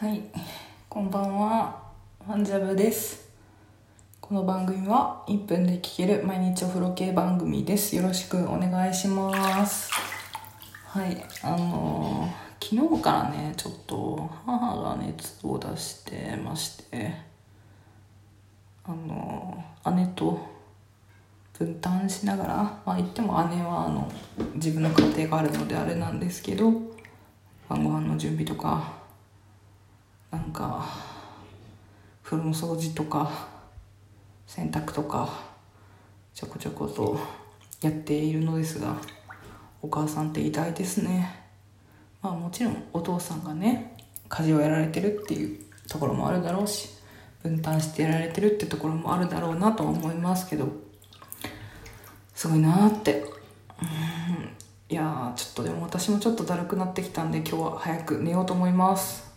はい、こんばんは、ワンジャブです。この番組は1分で聴ける毎日お風呂系番組です。よろしくお願いします。はい、あのー昨日からね、ちょっと母が熱を出してまして、あのー姉と分担しながら、まあ言っても姉はあの自分の家庭があるのであれなんですけど、晩ご飯の準備とかなんか風呂の掃除とか洗濯とかちょこちょことやっているのですがお母さんって偉大ですね。まあもちろんお父さんがね家事をやられてるっていうところもあるだろうし分担してやられてるってところもあるだろうなとは思いますけどすごいなーって。うん。いやーちょっとでも私もちょっとだるくなってきたんで今日は早く寝ようと思います